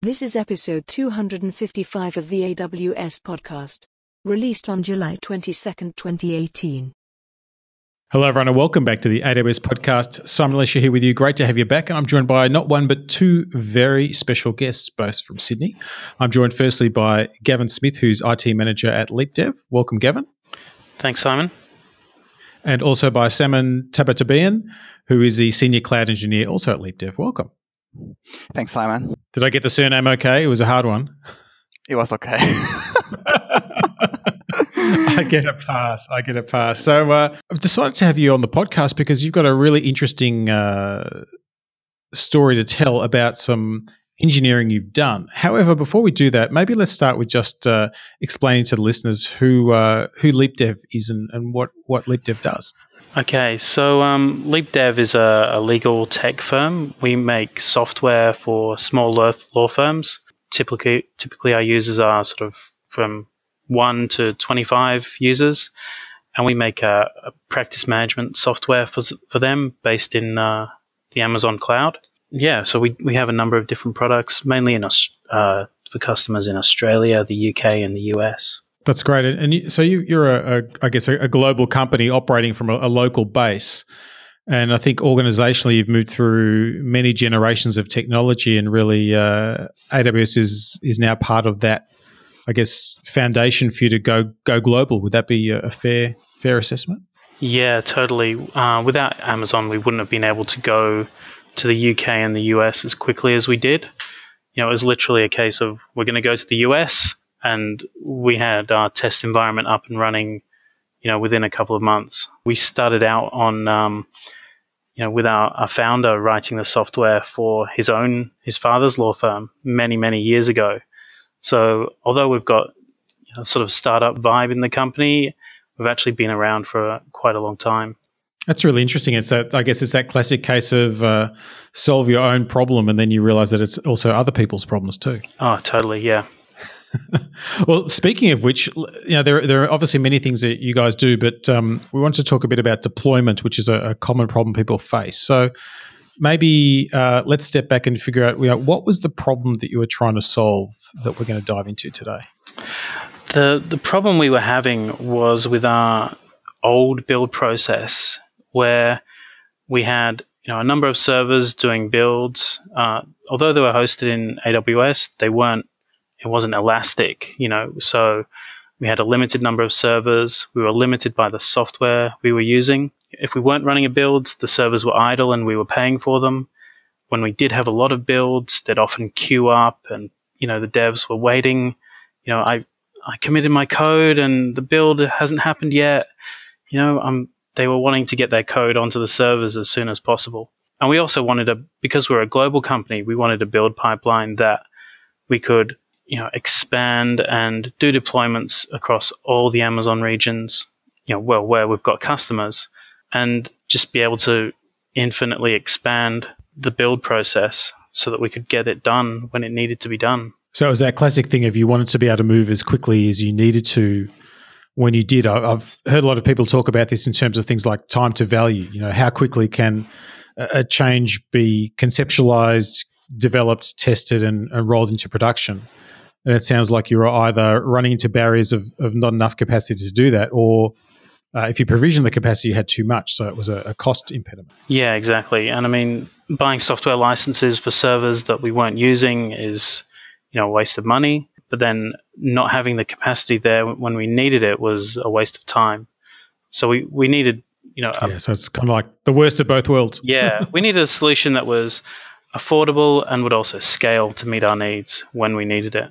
This is episode 255 of the AWS podcast, released on July 22, 2018. Hello, everyone, and welcome back to the AWS podcast. Simon Elisha here with you. Great to have you back. And I'm joined by not one, but two very special guests, both from Sydney. I'm joined firstly by Gavin Smith, who's IT manager at LeapDev. Welcome, Gavin. Thanks, Simon. And also by Saman Tabatabaeian, who is the senior cloud engineer also at LeapDev. Welcome. Thanks, Simon. Did I get the surname okay? It was a hard one. It was okay. I get a pass. I get a pass. So uh, I've decided to have you on the podcast because you've got a really interesting uh, story to tell about some engineering you've done. However, before we do that, maybe let's start with just uh, explaining to the listeners who uh, who LeapDev is and, and what what LeapDev does. Okay, so um, LeapDev is a, a, legal tech firm. We make software for small law, law firms. Typically, typically our users are sort of from one to 25 users, and we make a, a practice management software for, for them based in uh, the Amazon cloud. Yeah, so we, we have a number of different products, mainly in uh, for customers in Australia, the UK, and the US. That's great. And you, so you, you're a, a, I guess, a, a global company operating from a, a local base. And I think organizationally, you've moved through many generations of technology, and really, uh, AWS is is now part of that I guess, foundation for you to go go global. Would that be a fair fair assessment? Yeah, totally. Uh, without Amazon, we wouldn't have been able to go to the UK and the US as quickly as we did. You know, it was literally a case of we're going to go to the US, and we had our test environment up and running. You know, within a couple of months, we started out on. Um, you know, with our, our founder writing the software for his own his father's law firm many many years ago, so although we've got you know, sort of startup vibe in the company, we've actually been around for quite a long time. That's really interesting. It's that I guess it's that classic case of uh, solve your own problem, and then you realize that it's also other people's problems too. Oh, totally. Yeah. Well, speaking of which, you know, there, there are obviously many things that you guys do, but um, we want to talk a bit about deployment, which is a, a common problem people face. So, maybe uh, let's step back and figure out you know, what was the problem that you were trying to solve that we're going to dive into today. The the problem we were having was with our old build process where we had you know a number of servers doing builds. Uh, although they were hosted in AWS, they weren't. It wasn't elastic, you know. So we had a limited number of servers. We were limited by the software we were using if we weren't running a build, the servers were idle and we were paying for them. When we did have a lot of builds, they'd often queue up and, you know, the devs were waiting. You know, I, I committed my code and the build hasn't happened yet. You know, um, they were wanting to get their code onto the servers as soon as possible. And we also wanted a, because we're a global company, we wanted a build pipeline that we could, you know, expand and do deployments across all the Amazon regions, you know, well, where we've got customers and just be able to infinitely expand the build process so that we could get it done when it needed to be done. So it was that classic thing of you wanted to be able to move as quickly as you needed to when you did. I've heard a lot of people talk about this in terms of things like time to value. You know, how quickly can a change be conceptualized, developed, tested, and, and rolled into production? And it sounds like you were either running into barriers of, of not enough capacity to do that, or uh, if you provision the capacity, you had too much, so it was a, a, cost impediment. Yeah, exactly. And I mean, buying software licenses for servers that we weren't using is, you know, a waste of money. But then not having the capacity there when we needed it was a waste of time. So we, we needed, you know, a, yeah. So it's kind of like the worst of both worlds. yeah, we needed a solution that was affordable and would also scale to meet our needs when we needed it.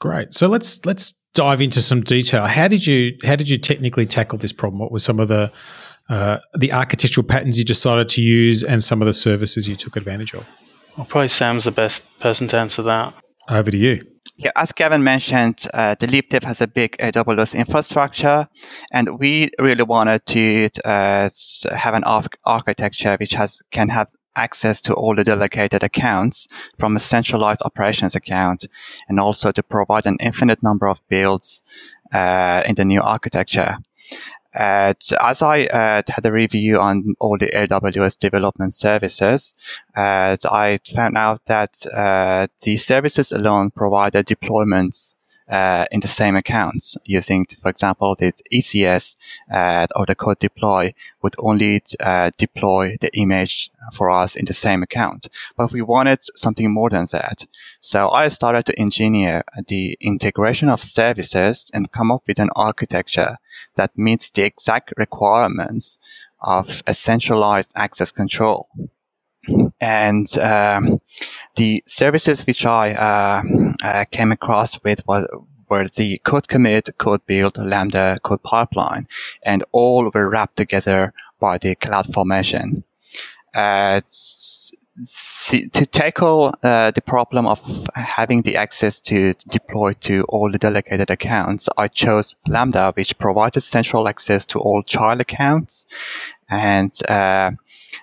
Great. So let's let's dive into some detail. How did you how did you technically tackle this problem? What were some of the uh, the architectural patterns you decided to use, and some of the services you took advantage of? Well, probably Sam's the best person to answer that. Over to you. Yeah, as Gavin mentioned, uh, the LeapDev has a big AWS infrastructure, and we really wanted to uh, have an architecture which has can have access to all the delegated accounts from a centralized operations account, and also to provide an infinite number of builds uh, in the new architecture. Uh, as I uh, had a review on all the AWS development services, I found out that uh, the services alone provide deployments uh, in the same accounts using, for example, the ECS uh, or the code deploy would only uh, deploy the image for us in the same account. But we wanted something more than that. So I started to engineer the integration of services and come up with an architecture that meets the exact requirements of a centralized access control. And um, the services which I uh, came across with was, were the code commit, code build, Lambda, code pipeline, and all were wrapped together by the cloud formation. Uh, to tackle uh, the problem of having the access to deploy to all the delegated accounts, I chose Lambda, which provided central access to all child accounts and uh,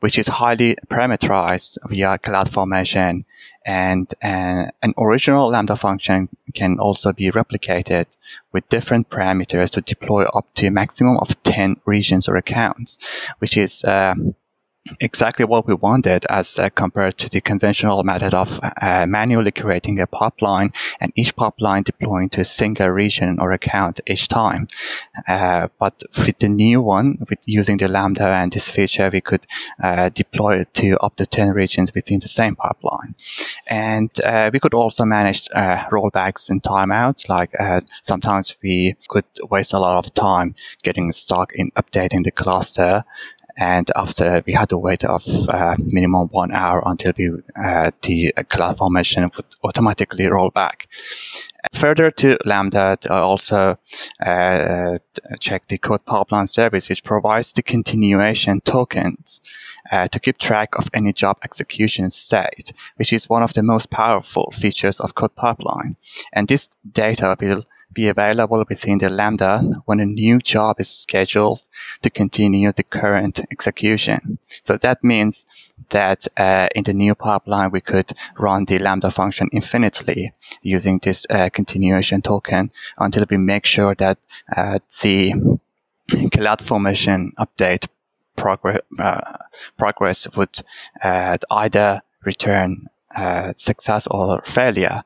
which is highly parameterized via Cloud CloudFormation. And uh, an original Lambda function can also be replicated with different parameters to deploy up to a maximum of 10 regions or accounts, which is uh, exactly what we wanted as uh, compared to the conventional method of uh, manually creating a pipeline and each pipeline deploying to a single region or account each time. Uh, but with the new one, with using the Lambda and this feature, we could uh, deploy it to up to 10 regions within the same pipeline. And uh, we could also manage uh, rollbacks and timeouts. Like sometimes we could waste a lot of time getting stuck in updating the cluster and after we had to wait of uh, minimum one hour until we, uh, the cloud formation would automatically roll back. Further to Lambda, I also uh, check the code pipeline service, which provides the continuation tokens uh, to keep track of any job execution state, which is one of the most powerful features of code pipeline. And this data will be available within the Lambda when a new job is scheduled to continue the current execution. So that means that uh, in the new pipeline, we could run the Lambda function infinitely using this uh, continuation token until we make sure that uh, the cloud formation update progress, uh, progress would uh, either return uh, success or failure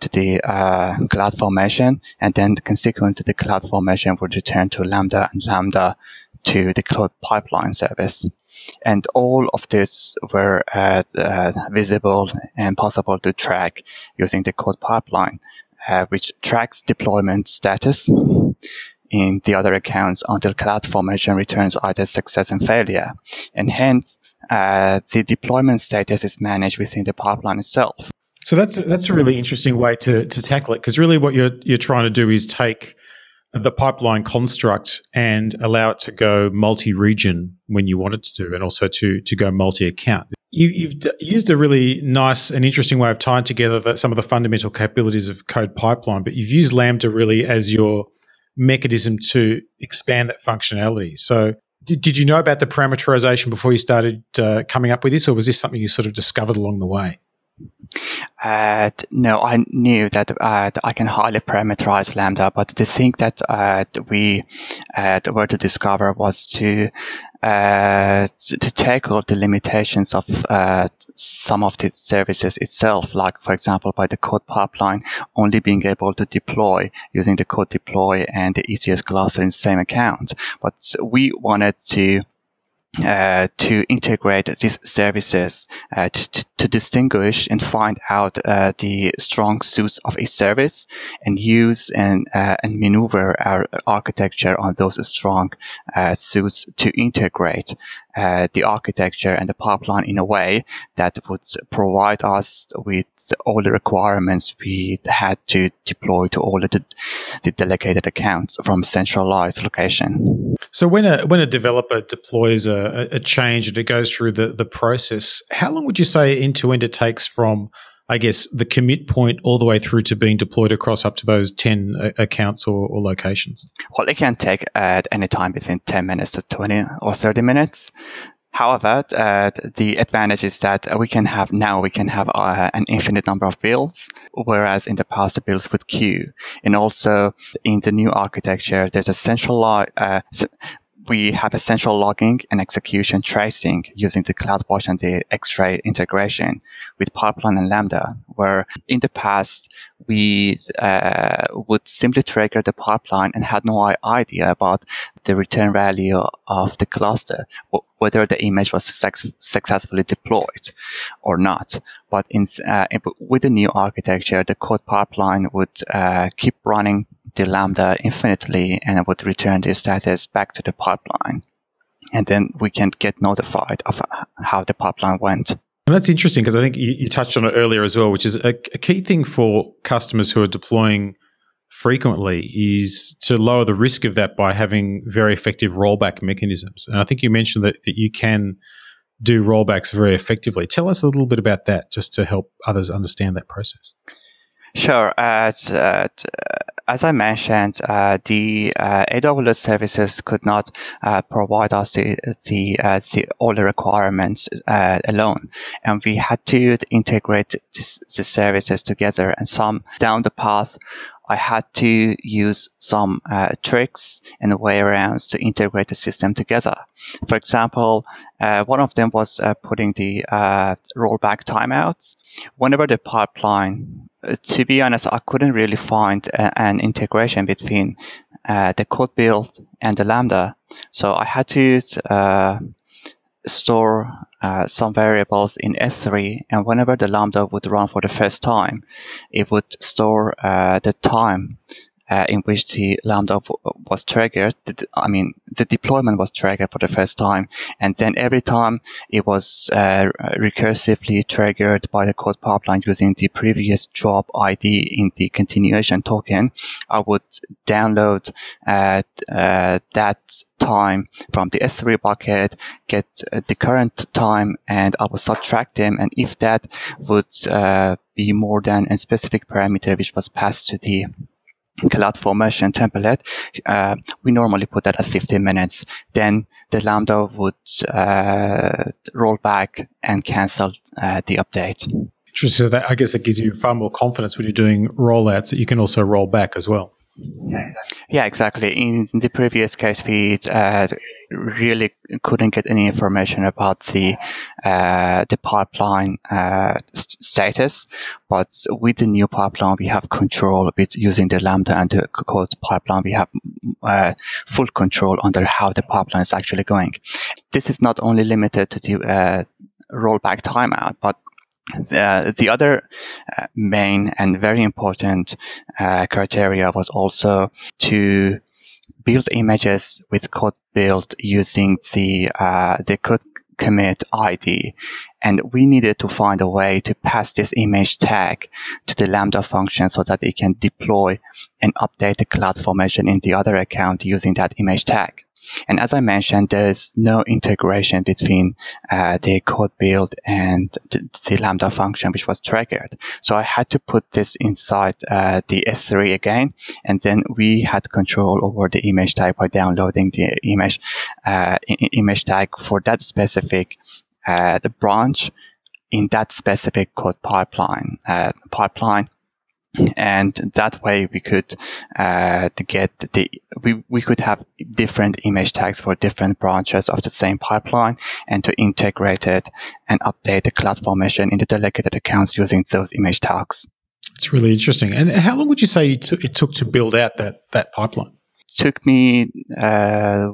to the uh, cloud formation, and then the consequent to the cloud formation would return to Lambda and Lambda to the cloud pipeline service. And all of this were uh, uh visible and possible to track using the code pipeline, uh, which tracks deployment status in the other accounts until cloud formation returns either success and failure. And hence, uh, the deployment status is managed within the pipeline itself. So that's that's a really interesting way to to tackle it because really what you're you're trying to do is take the pipeline construct and allow it to go multi-region when you want it to do, and also to to go multi-account. You, have used a really nice and interesting way of tying together that some of the fundamental capabilities of code pipeline, but you've used Lambda really as your mechanism to expand that functionality. So, did, did you know about the parameterization before you started uh, coming up with this, or was this something you sort of discovered along the way? Uh, no, I knew that, uh, I can highly parameterize Lambda, but the thing that uh, we uh, were to discover was to uh, to tackle the limitations of uh, some of the services itself, like for example, by the code pipeline only being able to deploy using the code deploy and the ECS cluster in the same account. But we wanted to uh, to integrate these services uh, to, to, distinguish and find out uh, the strong suits of each service and use and, uh, and maneuver our architecture on those strong uh, suits to integrate the architecture and the pipeline in a way that would provide us with all the requirements we had to deploy to all the, the delegated accounts from centralized location. So when a when a developer deploys a, change and it goes through the, the process, how long would you say end to end it takes from I guess the commit point all the way through to being deployed across up to those 10 uh, accounts or, or, locations? Well, it can take at any time between 10 minutes to 20 or 30 minutes. However, uh, the advantage is that we can have now we can have uh, an infinite number of builds, whereas in the past the builds would queue. And also in the new architecture, there's a central uh, we have essential logging and execution tracing using the CloudWatch and the X-ray integration with Pipeline and Lambda, where in the past we uh, would simply trigger the pipeline and had no idea about the return value of the cluster, whether the image was successfully deployed or not. But in, uh, with the new architecture, the code pipeline would uh, keep running the Lambda infinitely and it would return the status back to the pipeline. And then we can get notified of how the pipeline went. And that's interesting because I think you, you, touched on it earlier as well, which is a, a, key thing for customers who are deploying frequently is to lower the risk of that by having very effective rollback mechanisms. And I think you mentioned that, that you can do rollbacks very effectively. Tell us a little bit about that just to help others understand that process. Sure. Uh, uh, as I mentioned, uh, the uh, AWS services could not uh, provide us the the, uh, the, all the requirements uh, alone, and we had to integrate this, the services together. And some down the path, I had to use some uh, tricks and workarounds to integrate the system together. For example, one of them was putting the rollback timeouts. Whenever the pipeline to be honest, I couldn't really find a, an integration between uh, the code build and the Lambda. So I had to uh, store uh, some variables in S3, and whenever the Lambda would run for the first time, it would store uh, the time uh, in which the Lambda was triggered. I mean, the deployment was triggered for the first time. And then every time it was uh, recursively triggered by the code pipeline using the previous job ID in the continuation token, I would download uh, uh that time from the S3 bucket, get uh, the current time, and I would subtract them. And if that would uh, be more than a specific parameter which was passed to the cloud formation template, uh, we normally put that at 15 minutes. Then the Lambda would uh, roll back and cancel uh, the update. Interesting. So that, I guess it gives you far more confidence when you're doing rollouts that you can also roll back as well. Yeah, exactly. In the previous case, we uh, really couldn't get any information about the uh, the pipeline uh, status, but with the new pipeline, we have control with using the Lambda and the code pipeline. We have uh, full control under how the pipeline is actually going. This is not only limited to the uh, rollback timeout, but uh, the other uh, main and very important uh, criteria was also to build images with code build using the uh, the code commit ID, and we needed to find a way to pass this image tag to the Lambda function so that it can deploy and update the cloud formation in the other account using that image tag. And as I mentioned, there's no integration between uh, the code build and the Lambda function, which was triggered. So I had to put this inside uh, the S3 again, and then we had control over the image tag by downloading the image uh, image tag for that specific uh, the branch in that specific code pipeline uh, pipeline and that way we could uh, get the we, we could have different image tags for different branches of the same pipeline and to integrate it and update the cloud formation in the delegated accounts using those image tags. It's really interesting. And how long would you say it took to build out that that pipeline? Took me uh,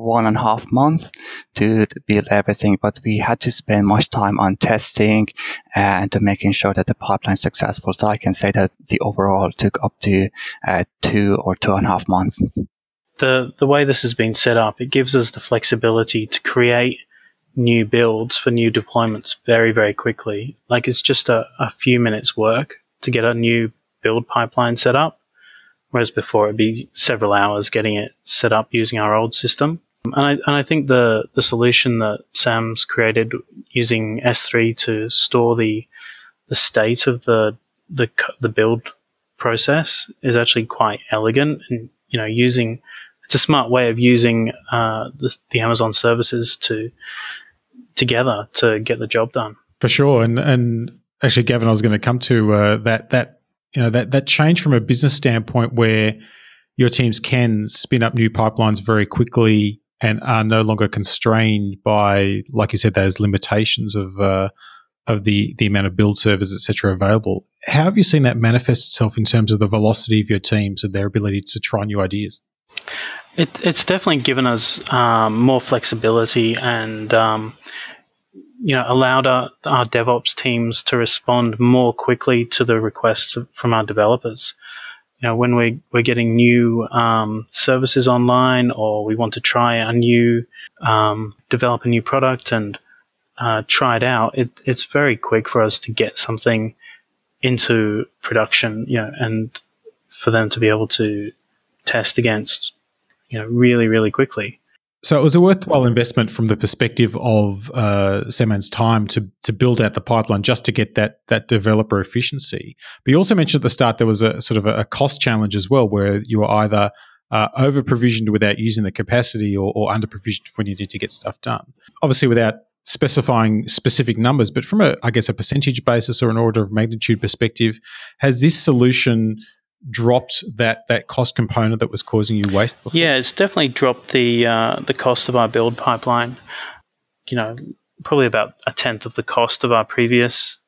one and a half months to, build everything, but we had to spend much time on testing and to making sure that the pipeline is successful. So I can say that the overall took up to uh, two or two and a half months. The the way this has been set up, it gives us the flexibility to create new builds for new deployments very very quickly. Like it's just a, a few minutes work to get a new build pipeline set up whereas before it'd be several hours getting it set up using our old system. And I, and I think the, the solution that Sam's created using S3 to store the the state of the the the build process is actually quite elegant and you know using it's a smart way of using uh, the, the Amazon services to together to get the job done. For sure, and and actually, Gavin, I was going to come to uh, that that you know that that change from a business standpoint where your teams can spin up new pipelines very quickly and are no longer constrained by, like you said, those limitations of uh, of the the amount of build servers, etc., available. How have you seen that manifest itself in terms of the velocity of your teams and their ability to try new ideas? It, it's definitely given us um, more flexibility and um, you know allowed our, our DevOps teams to respond more quickly to the requests from our developers. You know, when we're, we're getting new um, services online, or we want to try a new um, develop a new product and uh, try it out, it, it's very quick for us to get something into production. You know, and for them to be able to test against, you know, really really quickly. So it was a worthwhile investment from the perspective of uh, time to to build out the pipeline just to get that that developer efficiency. But you also mentioned at the start there was a sort of a, cost challenge as well, where you were either uh, over provisioned without using the capacity or, or under provisioned when you need to get stuff done. Obviously, without specifying specific numbers, but from a I guess a percentage basis or an order of magnitude perspective, has this solution dropped that that cost component that was causing you waste before? Yeah, it's definitely dropped the uh, the cost of our build pipeline. You know, probably about a tenth of the cost of our previous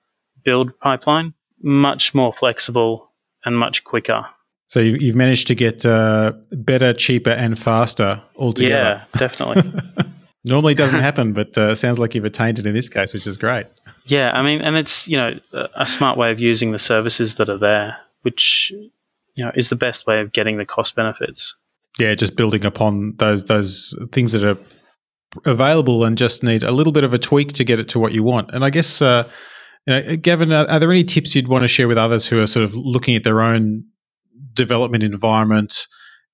build pipeline. Much more flexible and much quicker. So you've managed to get uh, better, cheaper, and faster altogether. Yeah, definitely. Normally doesn't happen, but uh, sounds like you've attained it in this case, which is great. Yeah, I mean, and it's you know a smart way of using the services that are there, which you know is the best way of getting the cost benefits. Yeah, just building upon those those things that are available and just need a little bit of a tweak to get it to what you want. And I guess, uh, you know, Gavin, are, are there any tips you'd want to share with others who are sort of looking at their own development environment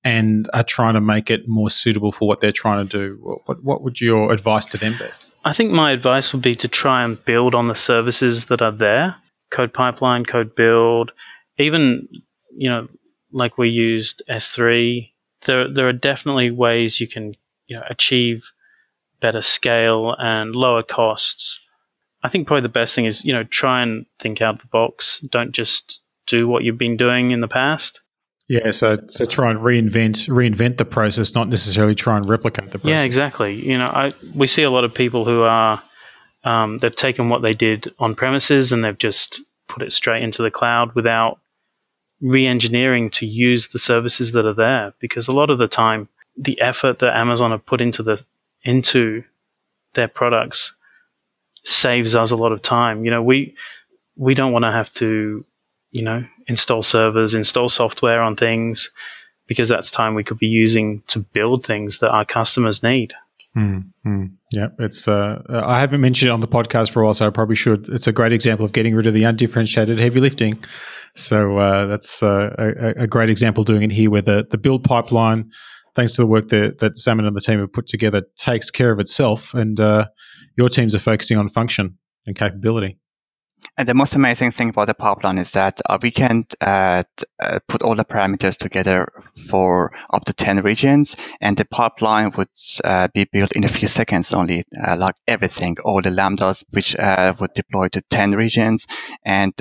and are trying to make it more suitable for what they're trying to do? What, what would your advice to them be? I think my advice would be to try and build on the services that are there code pipeline, code build, even you know, like we used S3, there there are definitely ways you can you know achieve better scale and lower costs. I think probably the best thing is you know try and think out of the box. Don't just do what you've been doing in the past. Yeah, so so try and reinvent reinvent the process, not necessarily try and replicate the process. Yeah, exactly. You know, I we see a lot of people who are um, they've taken what they did on premises and they've just put it straight into the cloud without re-engineering to use the services that are there because a lot of the time the effort that Amazon have put into the into their products saves us a lot of time. You know, we we don't want to have to, you know, install servers, install software on things because that's time we could be using to build things that our customers need. Mm-hmm. Yeah, it's. Uh, I haven't mentioned it on the podcast for a while, so I probably should. It's a great example of getting rid of the undifferentiated heavy lifting. So uh, that's uh, a, a, great example doing it here, where the the build pipeline, thanks to the work that that Saman and the team have put together, takes care of itself, and uh, your teams are focusing on function and capability. And the most amazing thing about the pipeline is that uh, we can uh, uh, put all the parameters together for up to 10 regions, and the pipeline would uh, be built in a few seconds only, uh, like everything, all the lambdas, which uh, would deploy to 10 regions. And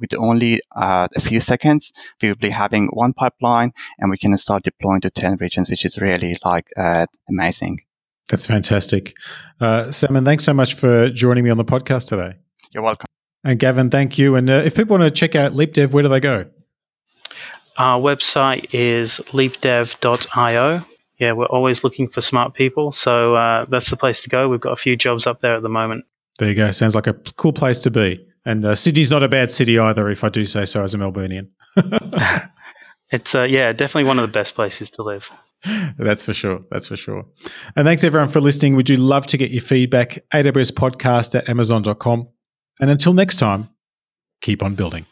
with only a few seconds, we will be having one pipeline, and we can start deploying to 10 regions, which is really like amazing. That's fantastic. Saman. thanks so much for joining me on the podcast today. You're welcome. And Gavin, thank you. And uh, if people want to check out LeapDev, where do they go? Our website is leapdev.io. Yeah, we're always looking for smart people. So uh, that's the place to go. We've got a few jobs up there at the moment. There you go. Sounds like a cool place to be. And uh, Sydney's not a bad city either, if I do say so as a Melburnian. it's, uh, yeah, definitely one of the best places to live. That's for sure. That's for sure. And thanks everyone for listening. We do love to get your feedback. AWS podcast at amazon.com. And until next time, keep on building.